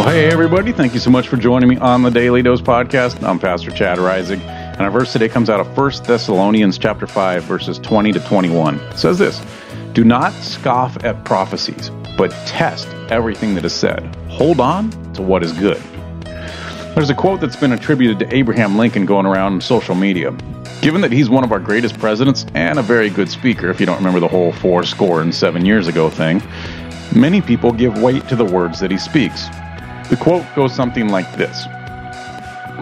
Well, hey, everybody. Thank you so much for joining me on the Daily Dose podcast. I'm Pastor Chad Rising, and our verse today comes out of 1 Thessalonians chapter 5, verses 20 to 21. It says this Do not scoff at prophecies, but test everything that is said. Hold on to what is good. There's a quote that's been attributed to Abraham Lincoln going around on social media. Given that he's one of our greatest presidents and a very good speaker, if you don't remember the whole four score and seven years ago thing, many people give weight to the words that he speaks. The quote goes something like this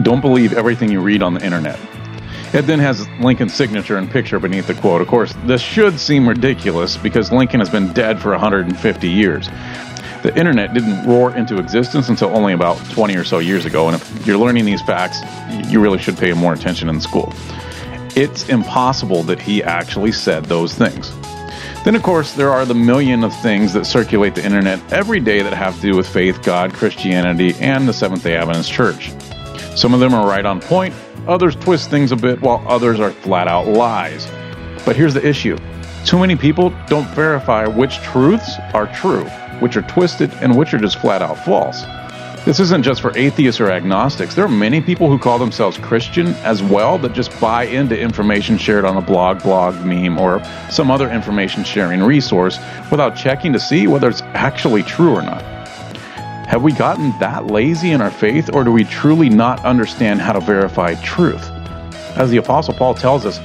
Don't believe everything you read on the internet. It then has Lincoln's signature and picture beneath the quote. Of course, this should seem ridiculous because Lincoln has been dead for 150 years. The internet didn't roar into existence until only about 20 or so years ago, and if you're learning these facts, you really should pay more attention in school. It's impossible that he actually said those things. Then, of course, there are the million of things that circulate the internet every day that have to do with faith, God, Christianity, and the Seventh day Adventist Church. Some of them are right on point, others twist things a bit, while others are flat out lies. But here's the issue too many people don't verify which truths are true, which are twisted, and which are just flat out false. This isn't just for atheists or agnostics. There are many people who call themselves Christian as well that just buy into information shared on a blog, vlog, meme, or some other information sharing resource without checking to see whether it's actually true or not. Have we gotten that lazy in our faith, or do we truly not understand how to verify truth? As the Apostle Paul tells us,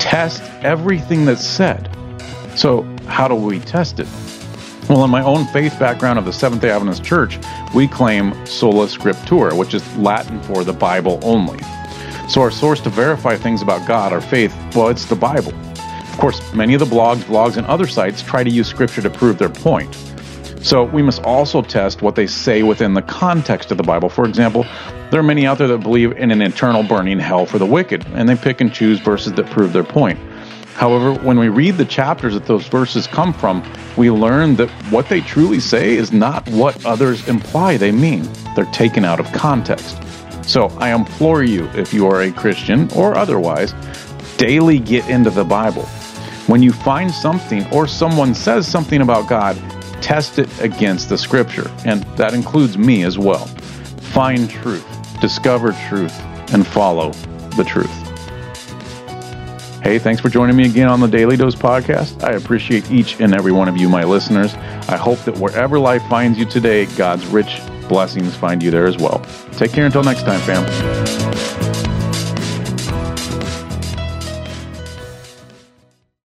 test everything that's said. So, how do we test it? Well, in my own faith background of the Seventh day Adventist Church, we claim sola scriptura, which is Latin for the Bible only. So, our source to verify things about God, our faith, well, it's the Bible. Of course, many of the blogs, vlogs, and other sites try to use scripture to prove their point. So, we must also test what they say within the context of the Bible. For example, there are many out there that believe in an eternal burning hell for the wicked, and they pick and choose verses that prove their point. However, when we read the chapters that those verses come from, we learn that what they truly say is not what others imply they mean. They're taken out of context. So I implore you, if you are a Christian or otherwise, daily get into the Bible. When you find something or someone says something about God, test it against the scripture, and that includes me as well. Find truth, discover truth, and follow the truth. Hey, thanks for joining me again on the Daily Dose podcast. I appreciate each and every one of you, my listeners. I hope that wherever life finds you today, God's rich blessings find you there as well. Take care until next time, fam.